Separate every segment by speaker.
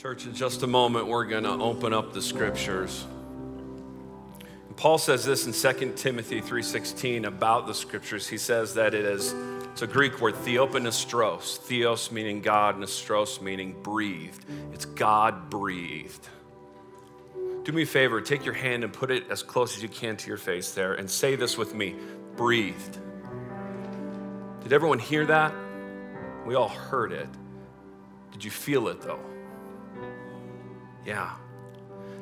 Speaker 1: Church, in just a moment, we're going to open up the scriptures. Paul says this in 2 Timothy 3.16 about the scriptures. He says that it is, it's a Greek word, theopneustos. Theos meaning God, neustros meaning breathed. It's God breathed. Do me a favor, take your hand and put it as close as you can to your face there and say this with me breathed. Did everyone hear that? We all heard it. Did you feel it though? Yeah.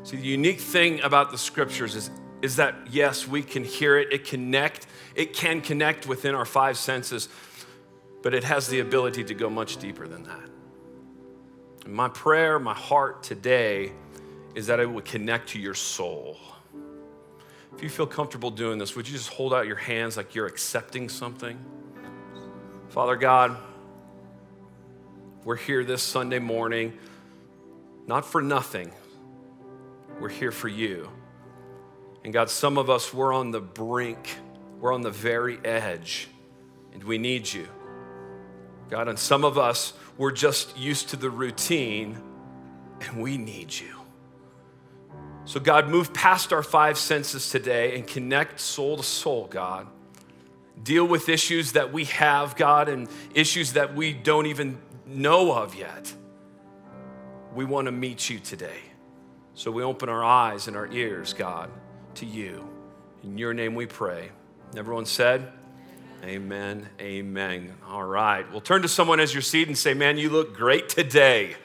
Speaker 1: See, the unique thing about the scriptures is, is that yes, we can hear it, it connect, it can connect within our five senses, but it has the ability to go much deeper than that. And my prayer, my heart today is that it would connect to your soul. If you feel comfortable doing this, would you just hold out your hands like you're accepting something? Father God, we're here this Sunday morning not for nothing. We're here for you. And God, some of us, we're on the brink, we're on the very edge, and we need you. God, and some of us, we're just used to the routine, and we need you. So, God, move past our five senses today and connect soul to soul, God. Deal with issues that we have, God, and issues that we don't even know of yet we want to meet you today. So we open our eyes and our ears, God, to you. In your name we pray. Everyone said, Amen. Amen. All right. Well, turn to someone as your seat and say, Man, you look great today.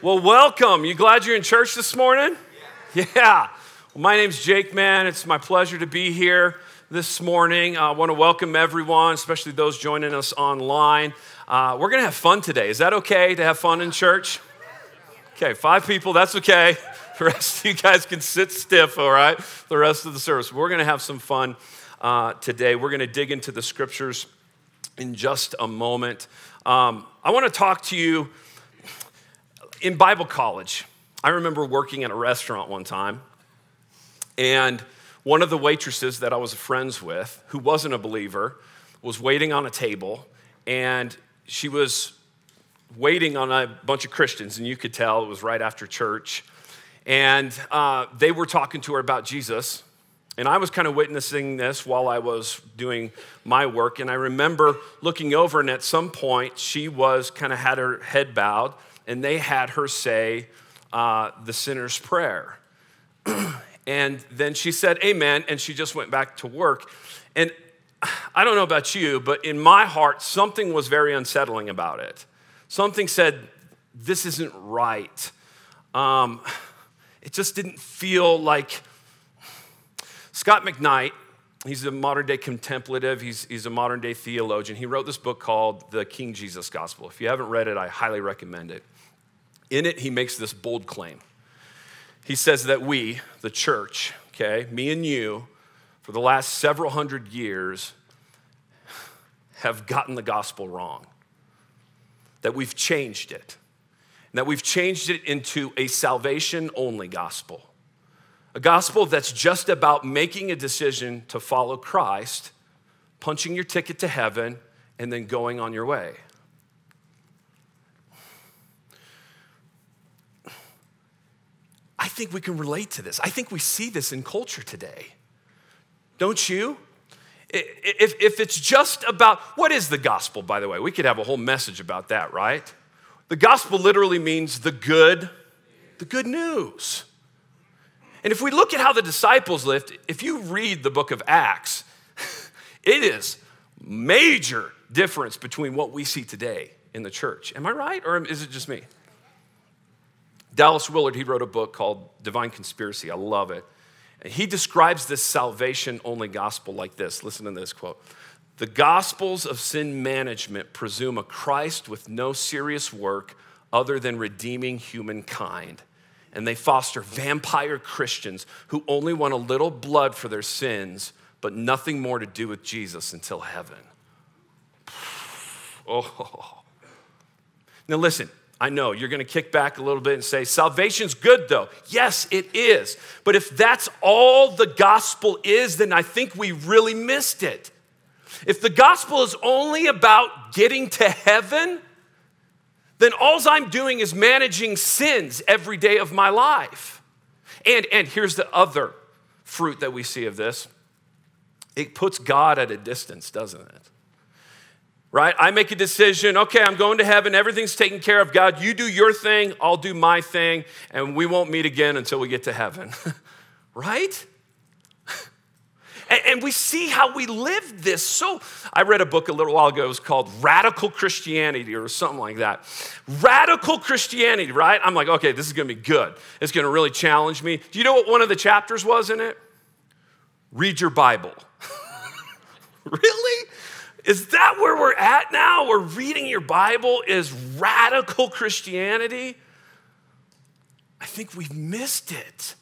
Speaker 1: Well, welcome. You glad you're in church this morning? Yeah. yeah. Well, my name's Jake, man. It's my pleasure to be here this morning. I want to welcome everyone, especially those joining us online. Uh, we're going to have fun today. Is that okay to have fun in church? Okay, five people, that's okay. The rest of you guys can sit stiff, all right, the rest of the service. We're going to have some fun uh, today. We're going to dig into the scriptures in just a moment. Um, I want to talk to you in Bible college, I remember working at a restaurant one time, and one of the waitresses that I was friends with, who wasn't a believer, was waiting on a table, and she was waiting on a bunch of Christians, and you could tell it was right after church. And uh, they were talking to her about Jesus. And I was kind of witnessing this while I was doing my work. And I remember looking over, and at some point, she was kind of had her head bowed and they had her say uh, the sinner's prayer. and then she said, Amen, and she just went back to work. And I don't know about you, but in my heart, something was very unsettling about it. Something said, This isn't right. Um, it just didn't feel like. Scot McKnight, he's a modern day contemplative, he's, he's a modern day theologian. He wrote this book called The King Jesus Gospel. If you haven't read it, I highly recommend it. In it, he makes this bold claim. He says that we, the church, okay, me and you, for the last several hundred years, have gotten the gospel wrong. That we've changed it. And that we've changed it into a salvation only gospel. A gospel that's just about making a decision to follow Christ, punching your ticket to heaven, and then going on your way. I think we can relate to this. I think we see this in culture today. Don't you? If, if it's just about, what is the gospel, by the way? We could have a whole message about that, right? The gospel literally means the good, the good news. And if we look at how the disciples lived, if you read the book of Acts, it is major difference between what we see today in the church. Am I right, or is it just me? Dallas Willard, he wrote a book called Divine Conspiracy. I love it. And he describes this salvation only gospel like this. Listen to this quote The gospels of sin management presume a Christ with no serious work other than redeeming humankind. And they foster vampire Christians who only want a little blood for their sins, but nothing more to do with Jesus until heaven. Oh. Now, listen, I know you're going to kick back a little bit and say, salvation's good though. Yes, it is. But if that's all the gospel is, then I think we really missed it. If the gospel is only about getting to heaven, then all I'm doing is managing sins every day of my life. And, and here's the other fruit that we see of this it puts God at a distance, doesn't it? Right? I make a decision, okay, I'm going to heaven, everything's taken care of. God, you do your thing, I'll do my thing, and we won't meet again until we get to heaven, right? And, we see how we live this. So, I read a book a little while ago. It was called Radical Christianity or something like that. Radical Christianity, right? I'm like, okay, this is gonna be good. It's gonna really challenge me. Do you know what one of the chapters was in it? Read your Bible. really? Is that where we're at now? We're reading your Bible is radical Christianity? I think we've missed it.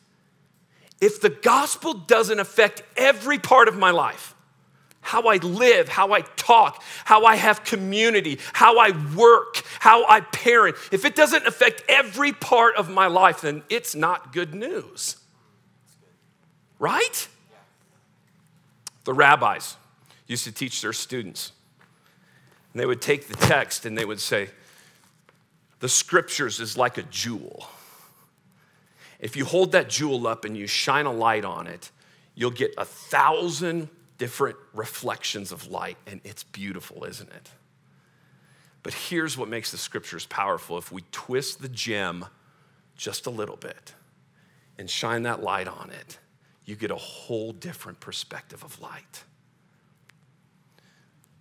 Speaker 1: If the gospel doesn't affect every part of my life, how I live, how I talk, how I have community, how I work, how I parent, if it doesn't affect every part of my life, then it's not good news. Right? The rabbis, used to teach their students. And they would take the text and they would say, The scriptures is like a jewel. If you hold that jewel up and you shine a light on it, you'll get a thousand different reflections of light, and it's beautiful, isn't it? But here's what makes the scriptures powerful if we twist the gem just a little bit and shine that light on it, you get a whole different perspective of light.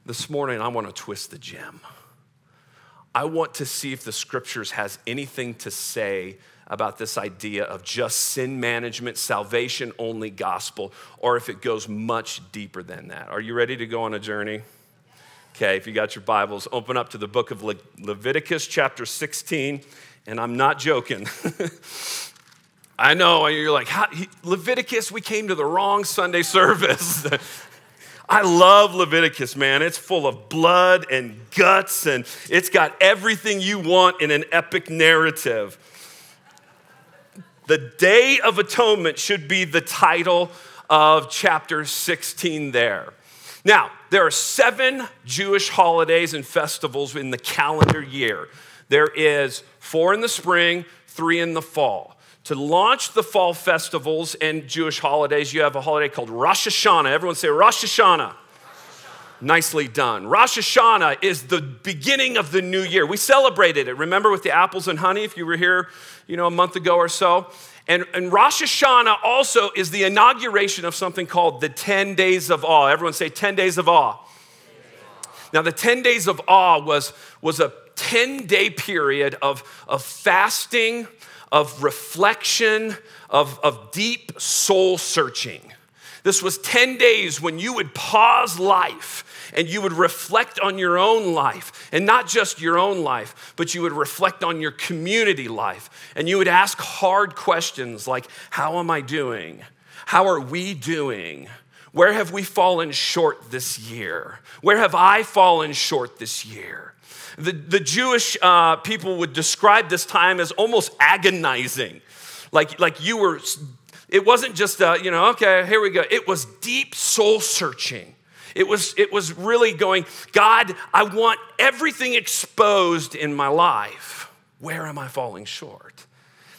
Speaker 1: This morning, I want to twist the gem. I want to see if the scriptures has anything to say about this idea of just sin management, salvation only gospel, or if it goes much deeper than that. Are you ready to go on a journey? Okay, if you got your Bibles, open up to the book of Le- Leviticus, chapter 16, and I'm not joking. I know, you're like, Leviticus, we came to the wrong Sunday service. I love Leviticus, man. It's full of blood and guts, and it's got everything you want in an epic narrative. The Day of Atonement should be the title of chapter 16 there. Now, there are seven Jewish holidays and festivals in the calendar year. There is four in the spring, three in the fall to launch the fall festivals and Jewish holidays, you have a holiday called Rosh Hashanah. Everyone say Rosh Hashanah. Nicely done. Rosh Hashanah is the beginning of the new year. We celebrated it, remember, with the apples and honey, if you were here, you know, a month ago or so. And, and Rosh Hashanah also is the inauguration of something called the 10 days of awe. Everyone say 10 days of awe. Now, the 10 days of awe was, was a 10 day period of, of fasting, of reflection, of, of deep soul searching. This was 10 days when you would pause life and you would reflect on your own life, and not just your own life, but you would reflect on your community life. And you would ask hard questions like, How am I doing? How are we doing? Where have we fallen short this year? Where have I fallen short this year? The, the Jewish uh, people would describe this time as almost agonizing. Like, like you were, it wasn't just, a, you know, okay, here we go. It was deep soul searching. It was, it was really going, God, I want everything exposed in my life. Where am I falling short?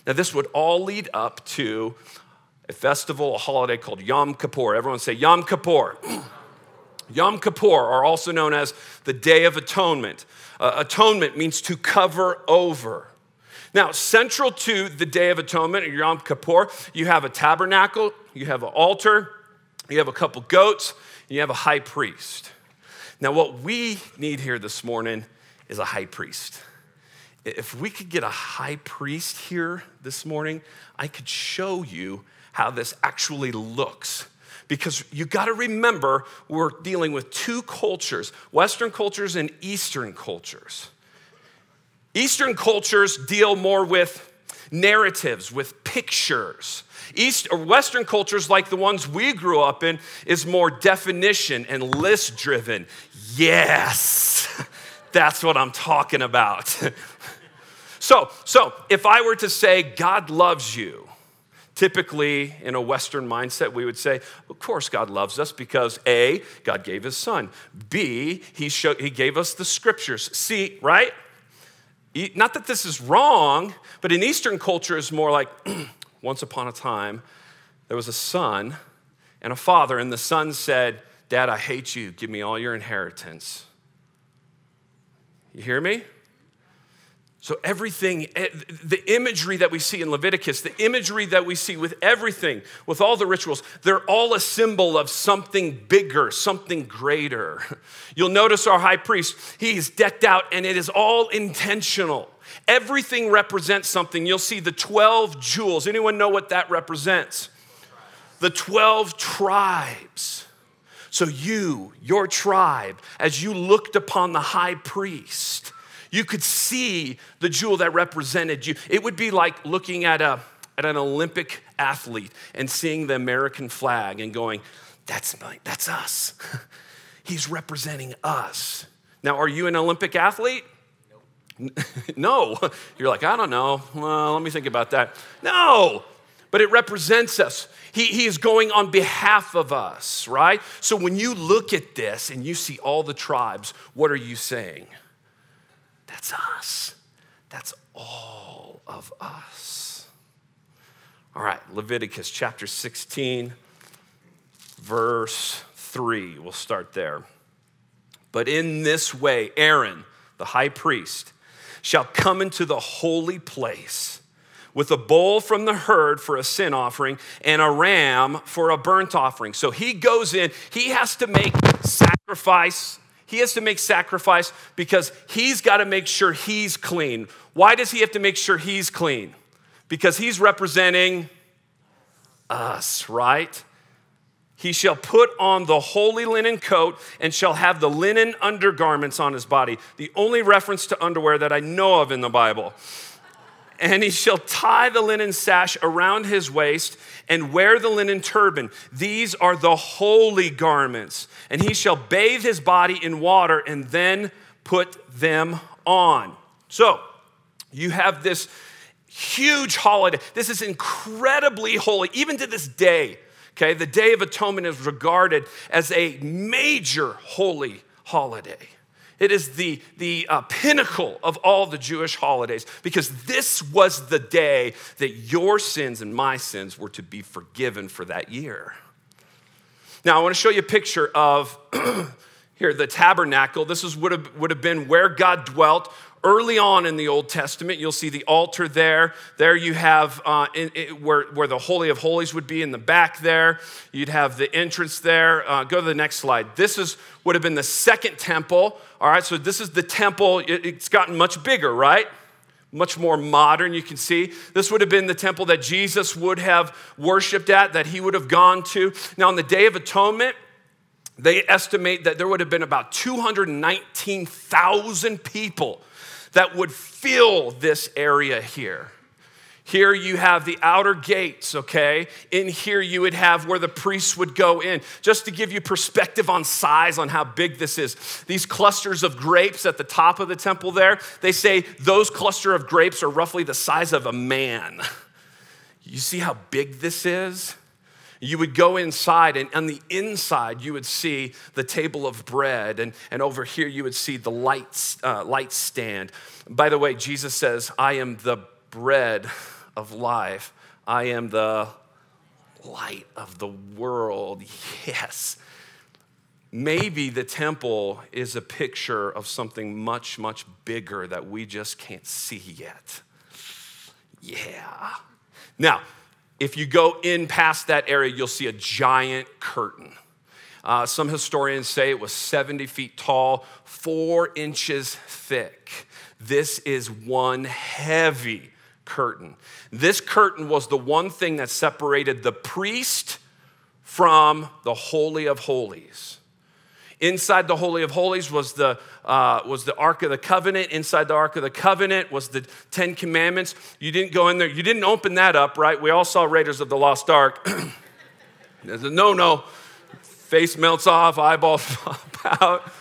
Speaker 1: Now, this would all lead up to a festival, a holiday called Yom Kippur. Everyone say Yom Kippur. Yom Kippur, are also known as the Day of Atonement. Uh, atonement means to cover over. Now, central to the Day of Atonement, or Yom Kippur, you have a tabernacle, you have an altar, you have a couple goats, you have a high priest. Now, what we need here this morning is a high priest. If we could get a high priest here this morning, I could show you how this actually looks because you got to remember we're dealing with two cultures Western cultures and Eastern cultures. Eastern cultures deal more with narratives, with pictures. East or Western cultures, like the ones we grew up in, is more definition and list driven. Yes, that's what I'm talking about. So, so if I were to say God loves you, typically in a Western mindset, we would say, of course, God loves us because A, God gave his son. B, he, showed, he gave us the scriptures. C, right? Not that this is wrong, but in Eastern culture, it's more like once upon a time, there was a son and a father, and the son said, Dad, I hate you. Give me all your inheritance. You hear me? So, everything, eh, the imagery that we see in Leviticus, the imagery that we see with everything, with all the rituals, they're all a symbol of something bigger, something greater. You'll notice our high priest, he's decked out and it is all intentional. Everything represents something. You'll see the 12 jewels. Anyone know what that represents? The 12 tribes. So, you, your tribe, as you looked upon the high priest, you could see the jewel that represented you. It would be like looking at, a, at an Olympic athlete and seeing the American flag and going, that's, my, that's us. He's representing us. Now, are you an Olympic athlete? no. You're like, I don't know. Well, let me think about that. No, but it represents us. He, he is going on behalf of us, right? So when you look at this and you see all the tribes, what are you saying? That's us. That's all of us. All right, Leviticus chapter 16, verse 3. We'll start there. But in this way, Aaron, the high priest, shall come into the holy place with a bull from the herd for a sin offering and a ram for a burnt offering. So he goes in, he has to make sacrifice he has to make sacrifice because he's got to make sure he's clean. Why does he have to make sure he's clean? Because he's representing us, right? He shall put on the holy linen coat and shall have the linen undergarments on his body. The only reference to underwear that I know of in the Bible. And he shall tie the linen sash around his waist and wear the linen turban. These are the holy garments. And he shall bathe his body in water and then put them on. So, you have this huge holiday. This is incredibly holy, even to this day. Okay, the Day of Atonement is regarded as a major holy holiday. It is the, the uh, pinnacle of all the Jewish holidays because this was the day that your sins and my sins were to be forgiven for that year. Now, I want to show you a picture of here the tabernacle. This is, would, have, would have been where God dwelt Early on in the Old Testament, you'll see the altar there. There you have uh, in, in, where, where the Holy of Holies would be in the back there. You'd have the entrance there. Uh, go to the next slide. This is would have been the second temple. All right, so this is the temple. It, it's gotten much bigger, right? Much more modern, you can see. This would have been the temple that Jesus would have worshiped at, that he would have gone to. Now, on the Day of Atonement, they estimate that there would have been about 219,000 people that would fill this area here. Here you have the outer gates, okay? In here you would have where the priests would go in. Just to give you perspective on size, on how big this is. These clusters of grapes at the top of the temple there, they say those cluster of grapes are roughly the size of a man. You see how big this is? You would go inside, and on the inside, you would see the table of bread, and, and over here, you would see the light, uh, light stand. By the way, Jesus says, I am the bread of life, I am the light of the world. Yes. Maybe the temple is a picture of something much, much bigger that we just can't see yet. Yeah. Now, if you go in past that area, you'll see a giant curtain. Uh, some historians say it was 70 feet tall, four inches thick. This is one heavy curtain. This curtain was the one thing that separated the priest from the Holy of Holies. Inside the Holy of Holies was the, uh, was the Ark of the Covenant. Inside the Ark of the Covenant was the Ten Commandments. You didn't go in there, you didn't open that up, right? We all saw Raiders of the Lost Ark. No no. Face melts off, eyeballs pop out.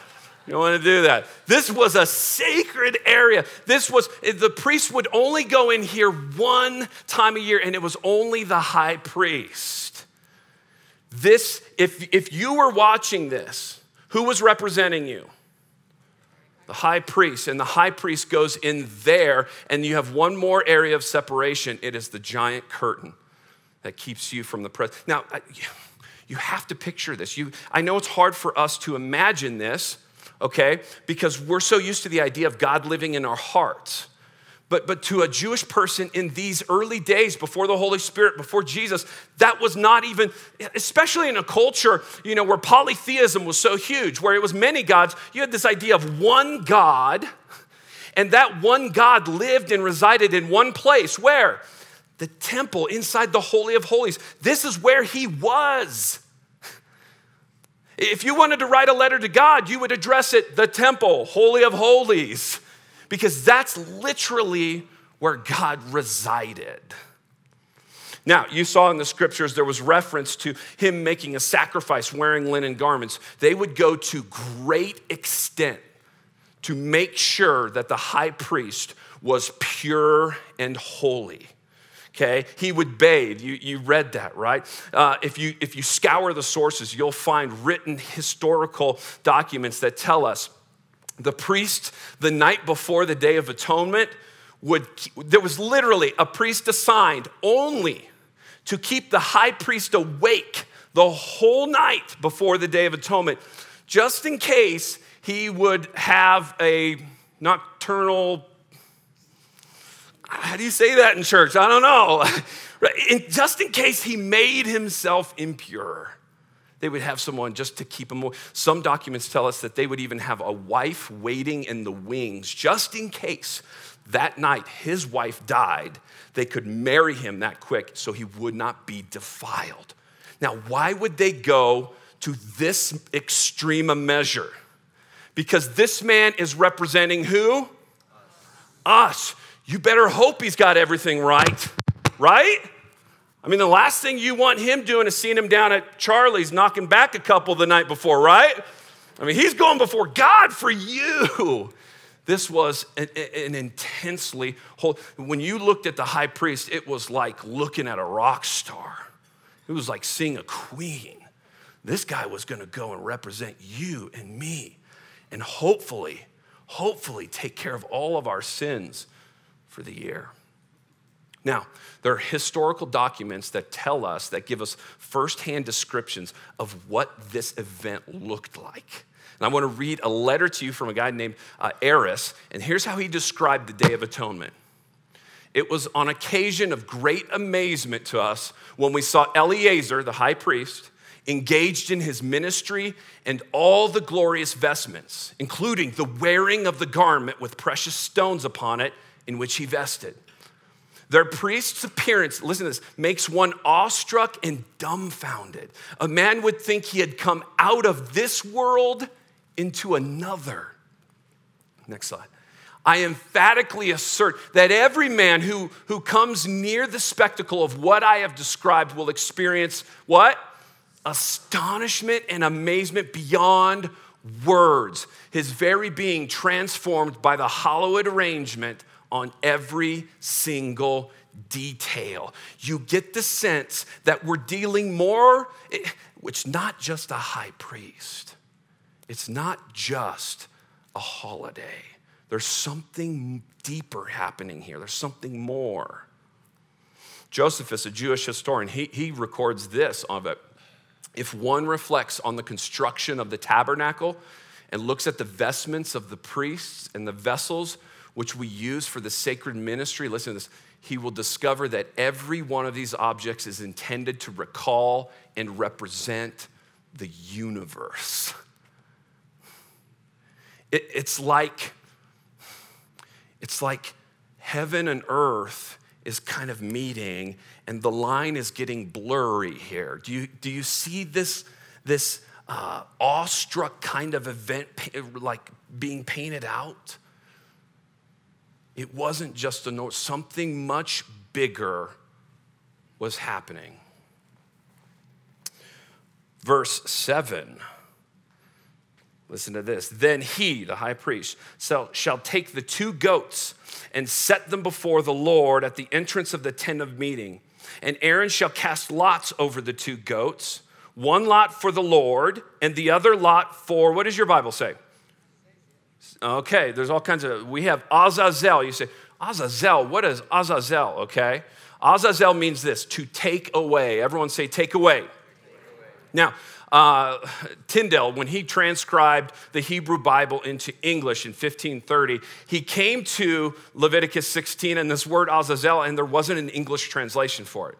Speaker 1: You don't want to do that. This was a sacred area. This was, the priest would only go in here one time a year, and it was only the high priest. This, if, if you were watching this, who was representing you? The high priest. And the high priest goes in there, and you have one more area of separation. It is the giant curtain that keeps you from the presence. Now, you have to picture this. You, I know it's hard for us to imagine this okay? Because we're so used to the idea of God living in our hearts. But, but to a Jewish person in these early days before the Holy Spirit, before Jesus, that was not even, especially in a culture, you know, where polytheism was so huge, where it was many gods, you had this idea of one God, and that one God lived and resided in one place. Where? The temple inside the Holy of Holies. This is where he was. If you wanted to write a letter to God, you would address it the temple, Holy of Holies, because that's literally where God resided. Now, you saw in the scriptures there was reference to him making a sacrifice wearing linen garments. They would go to great extent to make sure that the high priest was pure and holy okay he would bathe you, you read that right uh, if, you, if you scour the sources you'll find written historical documents that tell us the priest the night before the day of atonement would there was literally a priest assigned only to keep the high priest awake the whole night before the day of atonement just in case he would have a nocturnal how do you say that in church? I don't know. just in case he made himself impure, they would have someone just to keep him. Some documents tell us that they would even have a wife waiting in the wings just in case that night his wife died. They could marry him that quick so he would not be defiled. Now, why would they go to this extreme a measure? Because this man is representing who? Us. Us you better hope he's got everything right, right? I mean, the last thing you want him doing is seeing him down at Charlie's knocking back a couple the night before, right? I mean, he's going before God for you. This was an, an intensely whole. When you looked at the high priest, it was like looking at a rock star. It was like seeing a queen. This guy was going to go and represent you and me, and hopefully, hopefully take care of all of our sins for the year. Now, there are historical documents that tell us, that give us firsthand descriptions of what this event looked like. And I want to read a letter to you from a guy named uh, Eris, and here's how he described the Day of Atonement. It was on occasion of great amazement to us when we saw Eleazar, the high priest, engaged in his ministry and all the glorious vestments, including the wearing of the garment with precious stones upon it in which he vested. Their priest's appearance, listen to this, makes one awestruck and dumbfounded. A man would think he had come out of this world into another. Next slide. I emphatically assert that every man who, who comes near the spectacle of what I have described will experience what? Astonishment and amazement beyond words. His very being transformed by the hallowed arrangement on every single detail. You get the sense that we're dealing more, eh, it's not just a high priest, it's not just a holiday. There's something deeper happening here, there's something more. Josephus, a Jewish historian, he, he records this of it. If one reflects on the construction of the tabernacle and looks at the vestments of the priests and the vessels which we use for the sacred ministry, listen to this, he will discover that every one of these objects is intended to recall and represent the universe. It, it's like it's like heaven and earth is kind of meeting and the line is getting blurry here. Do you, do you see this, this uh, awestruck kind of event like being painted out? It wasn't just a note, something much bigger was happening. Verse 7. Listen to this. Then he, the high priest, shall, shall take the two goats and set them before the Lord at the entrance of the tent of meeting. And Aaron shall cast lots over the two goats, one lot for the Lord, and the other lot for, what does your Bible say? Okay, there's all kinds of, we have Azazel. You say, Azazel, what is Azazel? Okay. Azazel means this to take away. Everyone say, take away. Now, uh, Tyndale, when he transcribed the Hebrew Bible into English in 1530, he came to Leviticus 16 and this word Azazel, and there wasn't an English translation for it.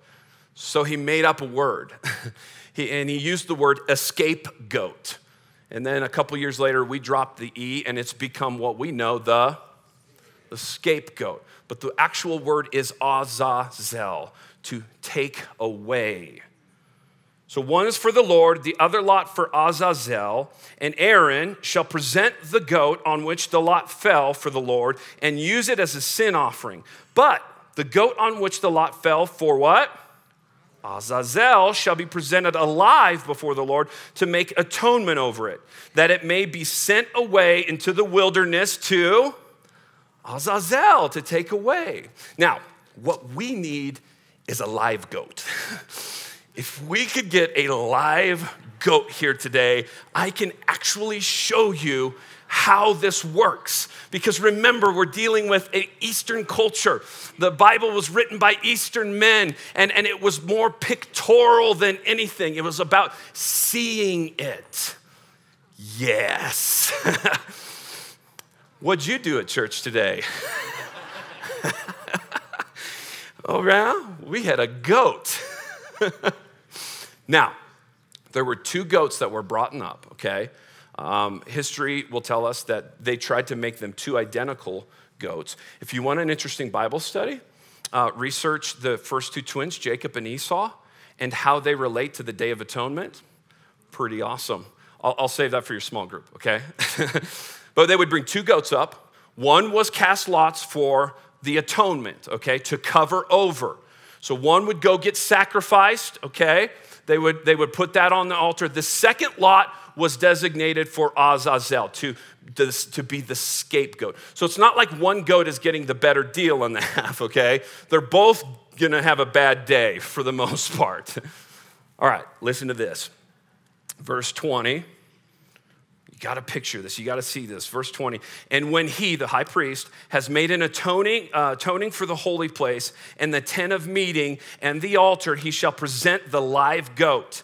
Speaker 1: So he made up a word. he, and he used the word escape goat. And then a couple years later, we dropped the E, and it's become what we know the, the scapegoat. But the actual word is Azazel, to take away. So one is for the Lord, the other lot for Azazel, and Aaron shall present the goat on which the lot fell for the Lord and use it as a sin offering. But the goat on which the lot fell for what? Azazel shall be presented alive before the Lord to make atonement over it, that it may be sent away into the wilderness to Azazel to take away. Now, what we need is a live goat. if we could get a live goat here today, I can actually show you how this works. Because remember, we're dealing with an Eastern culture. The Bible was written by Eastern men, and, and it was more pictorial than anything. It was about seeing it. Yes. What'd you do at church today? oh, yeah? We had a goat. Now, there were two goats that were brought up, okay? Um, history will tell us that they tried to make them two identical goats. If you want an interesting Bible study, uh, research the first two twins, Jacob and Esau, and how they relate to the Day of Atonement. Pretty awesome. I'll, I'll save that for your small group, okay? but they would bring two goats up. One was cast lots for the atonement, okay, to cover over. So one would go get sacrificed, okay? They would, they would put that on the altar. The second lot was designated for Azazel, to, to, to be the scapegoat. So it's not like one goat is getting the better deal on the half, okay? They're both gonna have a bad day for the most part. All right, listen to this. Verse 20. You got to picture this. You got to see this. Verse 20. And when he, the high priest, has made an atoning, uh, atoning for the holy place and the tent of meeting and the altar, he shall present the live goat.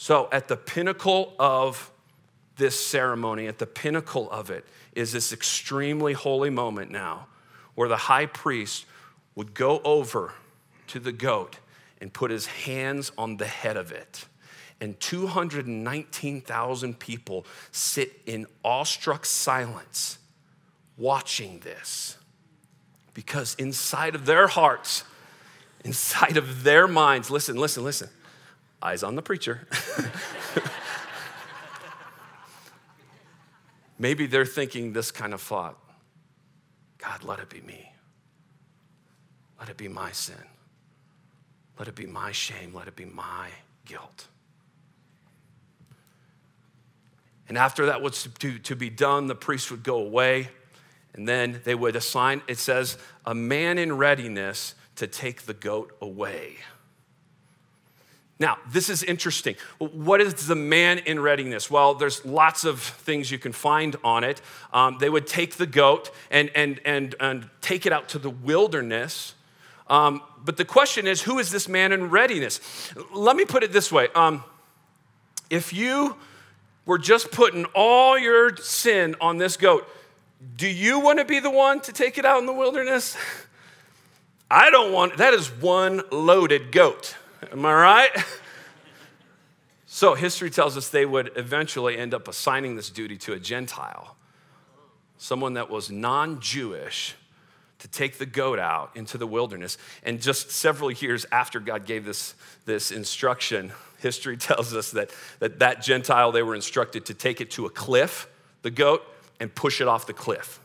Speaker 1: So, at the pinnacle of this ceremony, at the pinnacle of it, is this extremely holy moment now where the high priest would go over to the goat and put his hands on the head of it and 219,000 people sit in awestruck silence watching this. Because inside of their hearts, inside of their minds, listen, listen, listen, eyes on the preacher. Maybe they're thinking this kind of thought God, let it be me. Let it be my sin. Let it be my shame. Let it be my guilt. And after that was to, to be done, the priest would go away, and then they would assign, it says, a man in readiness to take the goat away. Now, this is interesting. What is the man in readiness? Well, there's lots of things you can find on it. Um, they would take the goat and, and, and, and take it out to the wilderness. Um, but the question is, who is this man in readiness? Let me put it this way. Um, if you we're just putting all your sin on this goat. Do you want to be the one to take it out in the wilderness? I don't want, that is one loaded goat. Am I right? So history tells us they would eventually end up assigning this duty to a Gentile, someone that was non Jewish, to take the goat out into the wilderness. And just several years after God gave this, this instruction, history tells us that, that that Gentile, they were instructed to take it to a cliff, the goat, and push it off the cliff.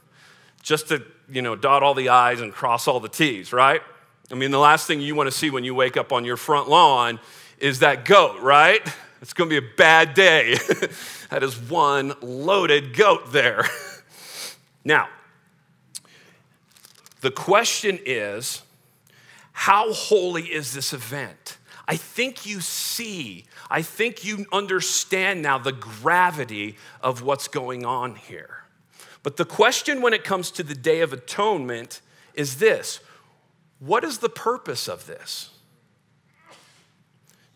Speaker 1: Just to, you know, dot all the I's and cross all the T's, right? I mean, the last thing you want to see when you wake up on your front lawn is that goat, right? It's going to be a bad day. that is one loaded goat there. now, the question is how holy is this event? I think you see, I think you understand now the gravity of what's going on here. But the question when it comes to the Day of Atonement is this What is the purpose of this?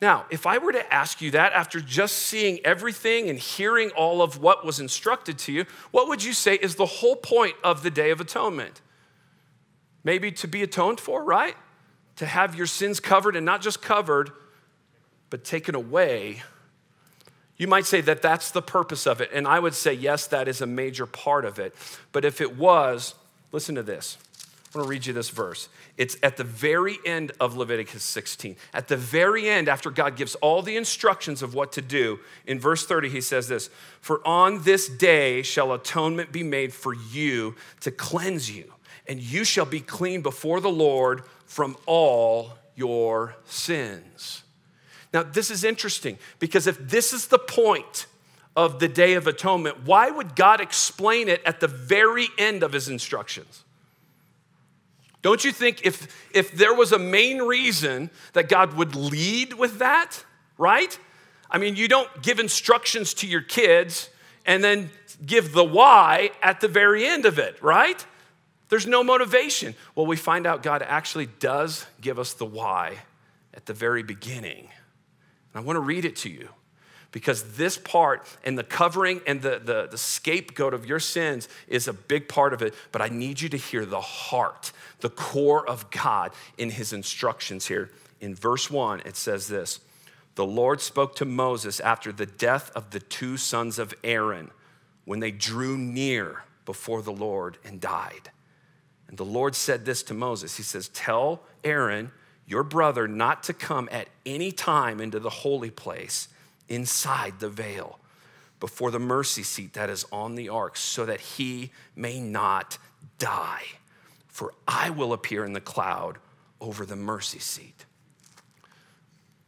Speaker 1: Now, if I were to ask you that after just seeing everything and hearing all of what was instructed to you, what would you say is the whole point of the Day of Atonement? Maybe to be atoned for, right? To have your sins covered and not just covered, but taken away. You might say that that's the purpose of it. And I would say, yes, that is a major part of it. But if it was, listen to this. I'm going to read you this verse. It's at the very end of Leviticus 16. At the very end, after God gives all the instructions of what to do, in verse 30, he says this For on this day shall atonement be made for you to cleanse you, and you shall be clean before the Lord from all your sins. Now, this is interesting because if this is the point of the Day of Atonement, why would God explain it at the very end of his instructions? Don't you think if, if there was a main reason that God would lead with that, right? I mean, you don't give instructions to your kids and then give the why at the very end of it, right? There's no motivation. Well, we find out God actually does give us the why at the very beginning. And I want to read it to you because this part and the covering and the, the, the, scapegoat of your sins is a big part of it. But I need you to hear the heart, the core of God in his instructions here. In verse one, it says this The Lord spoke to Moses after the death of the two sons of Aaron when they drew near before the Lord and died. And the Lord said this to Moses He says, Tell Aaron, your brother, not to come at any time into the holy place inside the veil before the mercy seat that is on the ark, so that he may not die. For I will appear in the cloud over the mercy seat.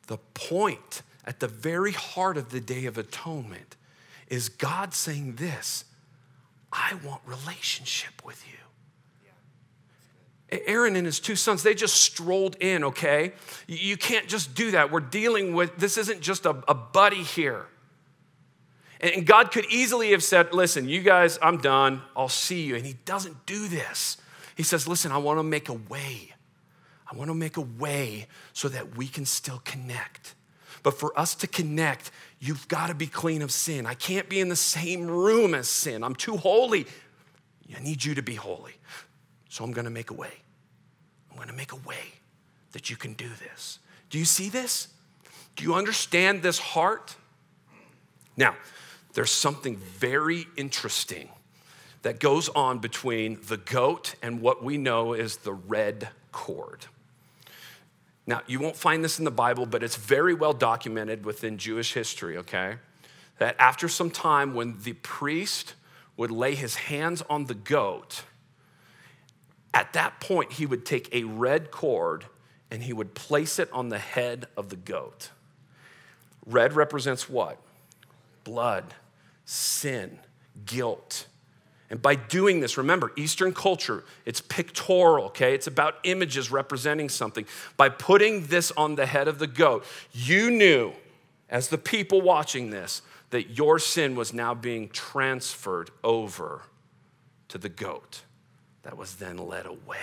Speaker 1: The point at the very heart of the Day of Atonement is God saying this I want relationship with you. Aaron and his two sons, they just strolled in, okay? You can't just do that. We're dealing with, this isn't just a, a buddy here. And God could easily have said, Listen, you guys, I'm done. I'll see you. And He doesn't do this. He says, Listen, I want to make a way. I want to make a way so that we can still connect. But for us to connect, you've got to be clean of sin. I can't be in the same room as sin. I'm too holy. I need you to be holy. So I'm going to make a way. I'm going to make a way that you can do this. Do you see this? Do you understand this heart? Now, there's something very interesting that goes on between the goat and what we know is the red cord. Now, you won't find this in the Bible, but it's very well documented within Jewish history, okay? That after some time, when the priest would lay his hands on the goat, at that point, he would take a red cord and he would place it on the head of the goat. Red represents what? Blood, sin, guilt. And by doing this, remember, Eastern culture, it's pictorial, okay? It's about images representing something. By putting this on the head of the goat, you knew, as the people watching this, that your sin was now being transferred over to the goat that was then led away.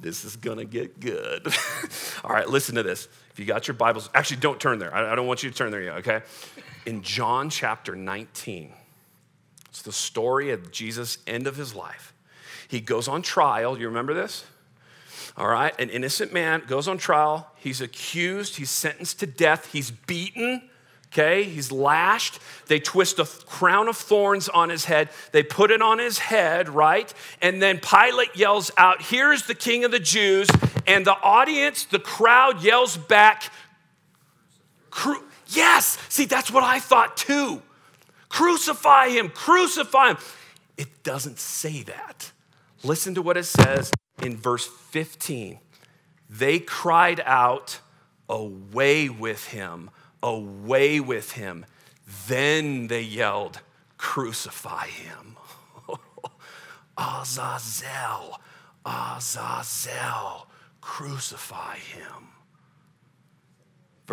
Speaker 1: This is gonna get good. All right, listen to this. If you got your Bibles, actually, don't turn there. I don't want you to turn there yet, okay? In John chapter 19, it's the story of Jesus' end of his life. He goes on trial. You remember this? All right, an innocent man goes on trial. He's accused, he's sentenced to death, he's beaten, okay? He's lashed. They twist a crown of thorns on his head. They put it on his head, right? And then Pilate yells out, Here's the king of the Jews. And the audience, the crowd yells back, Yes, see, that's what I thought too. Crucify him, crucify him. It doesn't say that. Listen to what it says in verse 15. They cried out, Away with him, away with him. Then they yelled, Crucify him. Azazel, Azazel, crucify him.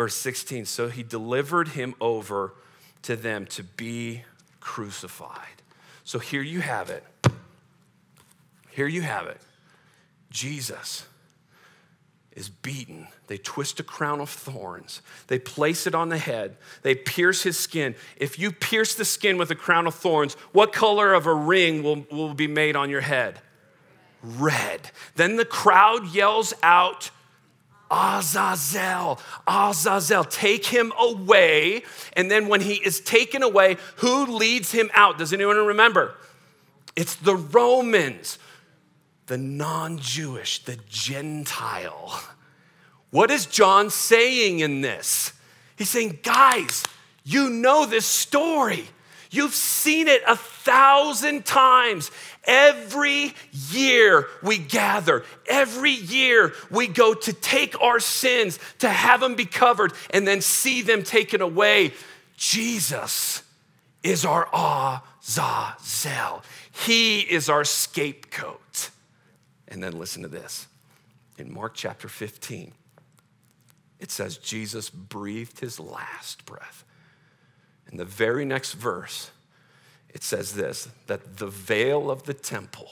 Speaker 1: Verse 16 So he delivered him over to them to be crucified. So here you have it. Here you have it. Jesus is beaten. They twist a crown of thorns. They place it on the head. They pierce his skin. If you pierce the skin with a crown of thorns, what color of a ring will, will be made on your head? Red. Then the crowd yells out, Azazel, Azazel, take him away. And then when he is taken away, who leads him out? Does anyone remember? It's the Romans, the non Jewish, the Gentile. What is John saying in this? He's saying, guys, you know this story. You've seen it a thousand times. Every year we gather, every year we go to take our sins, to have them be covered, and then see them taken away. Jesus is our Azazel. He is our scapegoat. And then listen to this. In Mark chapter 15, it says Jesus breathed his last breath. In the very next verse, it says this that the veil of the temple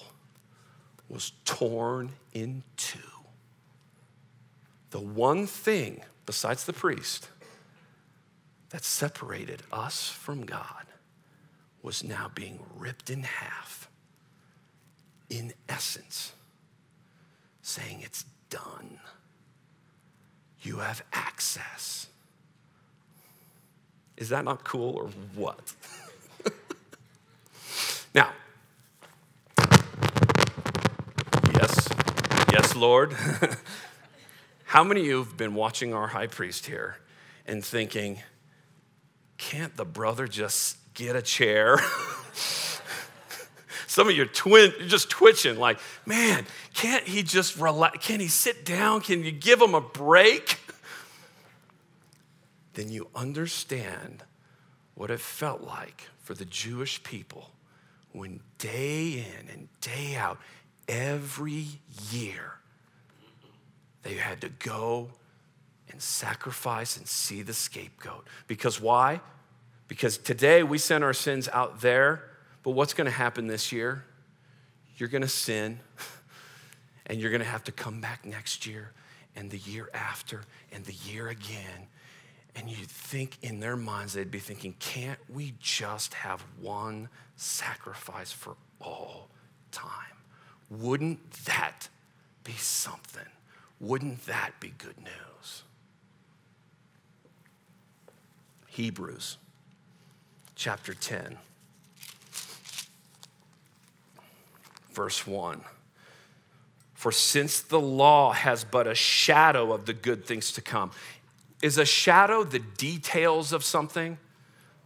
Speaker 1: was torn in two. The one thing, besides the priest, that separated us from God was now being ripped in half. In essence, saying it's done. You have access. Is that not cool or what? now, yes, yes, Lord. How many of you have been watching our high priest here and thinking, can't the brother just get a chair? Some of you are twin, you're just twitching, like, man, can't he just relax? Can he sit down? Can you give him a break? Then you understand what it felt like for the Jewish people when day in and day out, every year, they had to go and sacrifice and see the scapegoat. Because why? Because today we send our sins out there, but what's to happen this year? You're to sin, and you're to have to come back next year, and the year after, and the year again and you'd think in their minds, they'd be thinking, can't we just have one sacrifice for all time? Wouldn't that be something? Wouldn't that be good news? Hebrews chapter 10, verse 1. For since the law has but a shadow of the good things to come, is a shadow the details of something?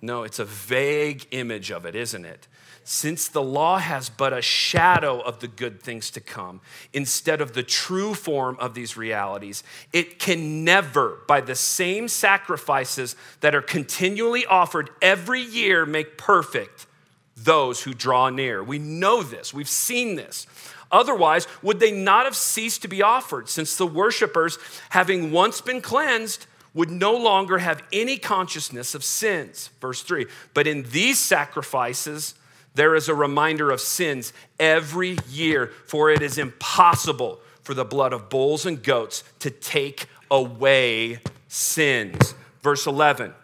Speaker 1: No, it's a vague image of it, isn't it? Since the law has but a shadow of the good things to come, instead of the true form of these realities, it can never, by the same sacrifices that are continually offered every year, make perfect those who draw near. We know this, we've seen this. Otherwise, would they not have ceased to be offered, since the worshipers, having once been cleansed, would no longer have any consciousness of sins. Verse 3 But in these sacrifices, there is a reminder of sins every year, for it is impossible for the blood of bulls and goats to take away sins. Verse 11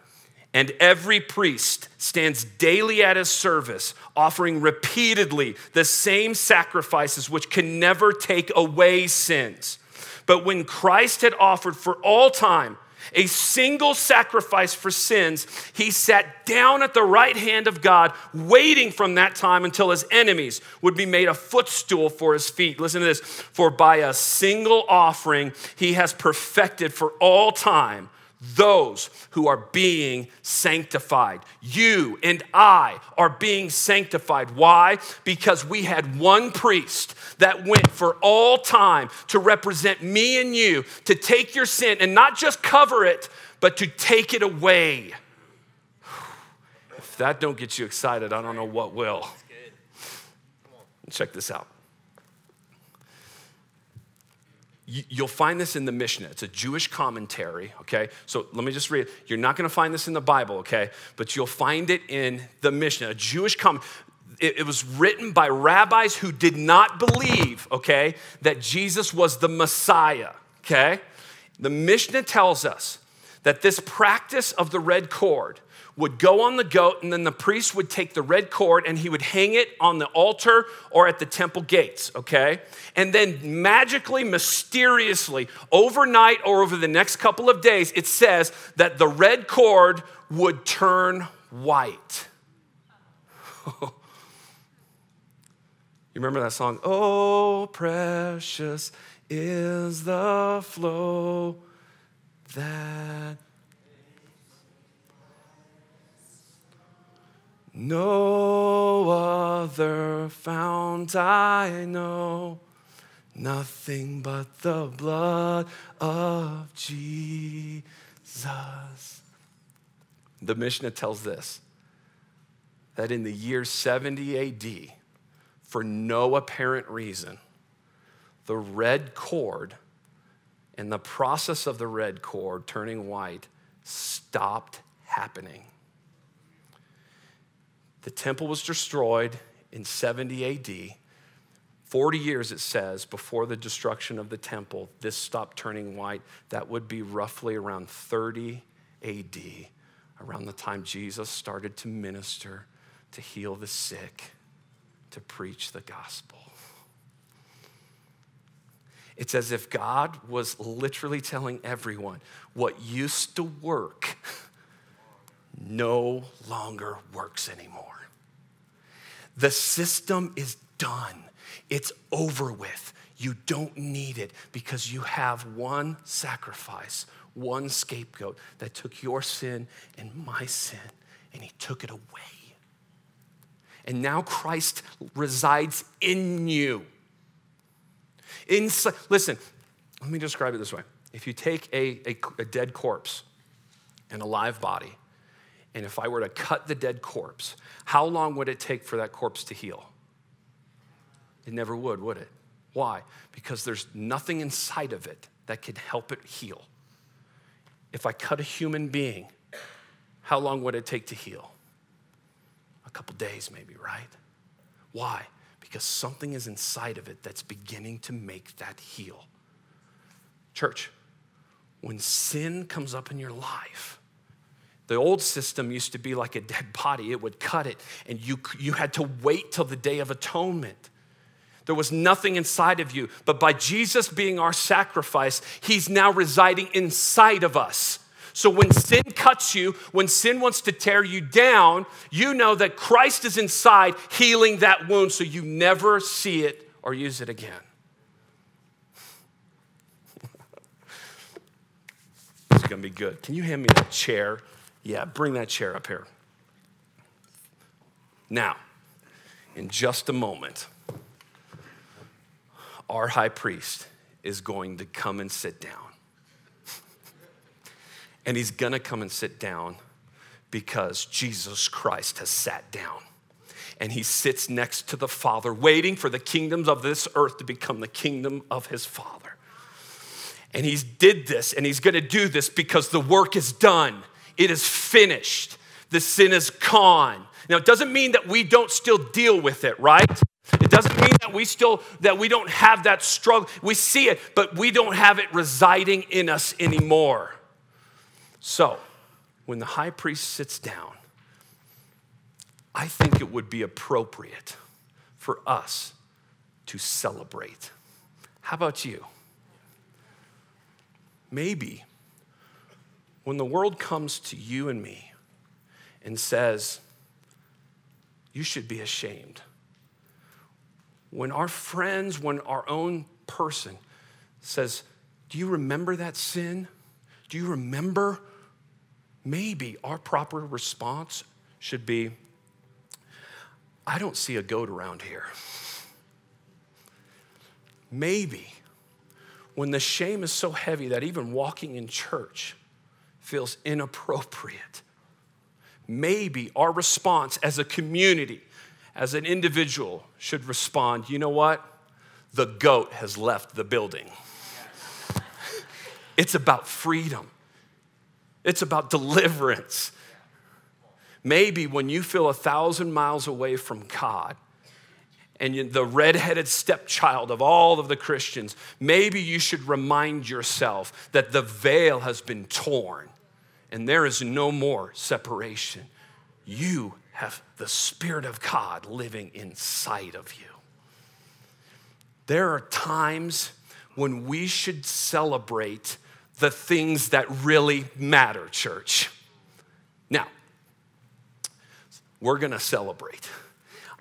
Speaker 1: And every priest stands daily at his service, offering repeatedly the same sacrifices which can never take away sins. But when Christ had offered for all time a single sacrifice for sins, he sat down at the right hand of God, waiting from that time until his enemies would be made a footstool for his feet. Listen to this for by a single offering, he has perfected for all time those who are being sanctified. You and I are being sanctified. Why? Because we had one priest that went for all time to represent me and you, to take your sin and not just cover it, but to take it away. If that don't get you excited, I don't know what will. Check this out. You'll find this in the Mishnah. It's a Jewish commentary, okay? So let me just read. You're not gonna find this in the Bible, okay? But you'll find it in the Mishnah, a Jewish comment. It was written by rabbis who did not believe, okay, that Jesus was the Messiah, okay? The Mishnah tells us that this practice of the red cord would go on the goat, and then the priest would take the red cord and he would hang it on the altar or at the temple gates, okay? And then magically, mysteriously, overnight or over the next couple of days, it says that the red cord would turn white. you remember that song? Oh, precious is the flow that No other fount I know, nothing but the blood of Jesus. The Mishnah tells this that in the year 70 AD, for no apparent reason, the red cord and the process of the red cord turning white stopped happening. The temple was destroyed in 70 AD. 40 years, it says, before the destruction of the temple, this stopped turning white. That would be roughly around 30 AD, around the time Jesus started to minister, to heal the sick, to preach the gospel. It's as if God was literally telling everyone what used to work no longer works anymore. The system is done, it's over with. You don't need it because you have one sacrifice, one scapegoat that took your sin and my sin and he took it away. And now Christ resides in you. Inside, listen, let me describe it this way. If you take a, a, a dead corpse and a live body and if I were to cut the dead corpse, how long would it take for that corpse to heal? It never would, would it? Why? Because there's nothing inside of it that can help it heal. If I cut a human being, how long would it take to heal? A couple days, maybe, right? Why? Because something is inside of it that's beginning to make that heal. Church, when sin comes up in your life, the old system used to be like a dead body, it would cut it, and you, you had to wait till the day of atonement. There was nothing inside of you, but by Jesus being our sacrifice, He's now residing inside of us. So when sin cuts you, when sin wants to tear you down, you know that Christ is inside healing that wound so you never see it or use it again. it's gonna be good. Can you hand me that chair? Yeah, bring that chair up here. Now, in just a moment, our high priest is going to come and sit down. and he's going to come and sit down because Jesus Christ has sat down. And he sits next to the Father, waiting for the kingdoms of this earth to become the kingdom of his Father. And he's did this and he's going to do this because the work is done. It is finished. The sin is gone. Now, it doesn't mean that we don't still deal with it, right? It doesn't mean that we still that we don't have that struggle. We see it, but we don't have it residing in us anymore. So, when the high priest sits down, I think it would be appropriate for us to celebrate. How about you? maybe when the world comes to you and me and says, you should be ashamed. When our friends, when our own person says, Do you remember that sin? Do you remember? Maybe our proper response should be, I don't see a goat around here. Maybe when the shame is so heavy that even walking in church feels inappropriate, maybe our response as a community, as an individual, should respond you know what? The goat has left the building. It's about freedom, it's about deliverance. Maybe when you feel a thousand miles away from God, and the redheaded stepchild of all of the Christians, maybe you should remind yourself that the veil has been torn and there is no more separation. You have the Spirit of God living inside of you. There are times when we should celebrate the things that really matter, church. Now, we're gonna celebrate.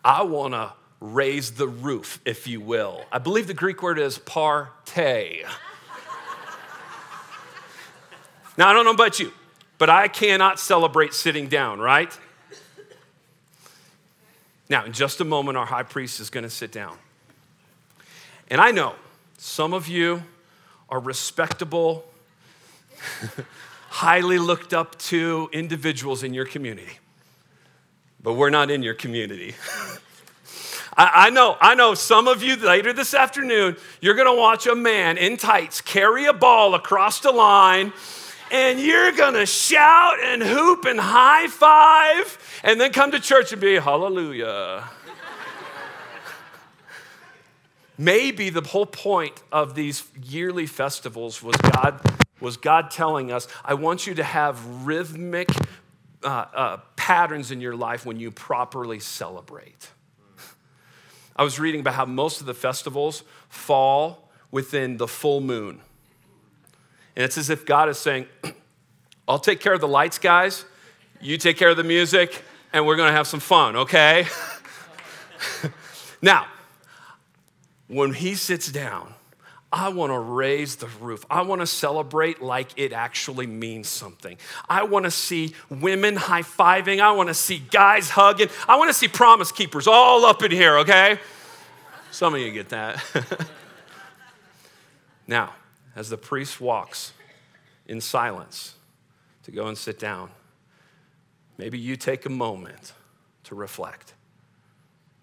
Speaker 1: I wanna raise the roof, if you will. I believe the Greek word is partay. now, I don't know about you, but I cannot celebrate sitting down, right? Now, in just a moment, our high priest is going to sit down. And I know some of you are respectable, highly looked up to individuals in your community, but we're not in your community. I, know, I know some of you later this afternoon, you're gonna watch a man in tights carry a ball across the line and you're gonna shout and hoop and high five and then come to church and be hallelujah. Maybe the whole point of these yearly festivals was God was God telling us, I want you to have rhythmic uh, uh, patterns in your life when you properly celebrate. I was reading about how most of the festivals fall within the full moon. And it's as if God is saying, I'll take care of the lights, guys. You take care of the music, and we're going to have some fun, okay? now, when he sits down, I want to raise the roof. I want to celebrate like it actually means something. I want to see women high fiving. I want to see guys hugging. I want to see promise keepers all up in here, okay? Some of you get that. now, as the priest walks in silence to go and sit down, maybe you take a moment to reflect.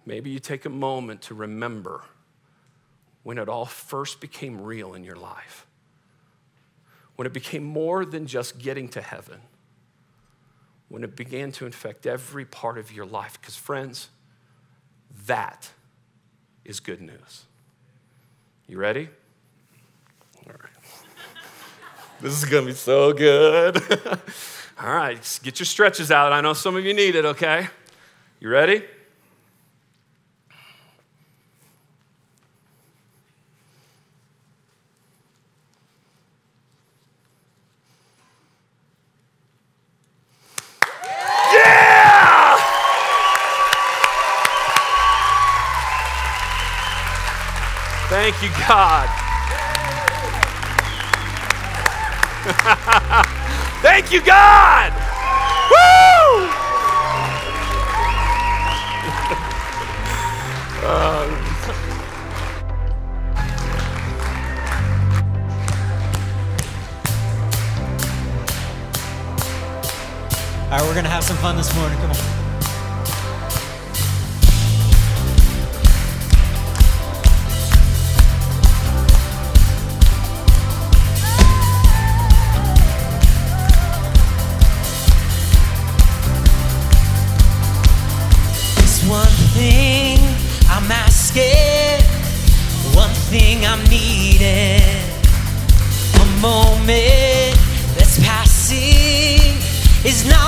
Speaker 1: Maybe you take a moment to remember when it all first became real in your life, when it became more than just getting to heaven, when it began to infect every part of your life. Because, friends, that is good news. You ready? This is going to be so good. All right, get your stretches out. I know some of you need it, okay? You ready? Thank you, God. Thank you, God. Woo!
Speaker 2: All right, we're going to have some fun this morning. Come on.
Speaker 3: I'm needing. A moment that's passing is not.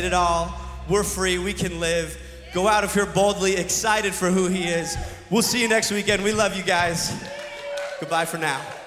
Speaker 4: did it all. We're free. We can live. Go out of here boldly, excited for who He is. We'll see you next weekend. We love you guys. Goodbye for now.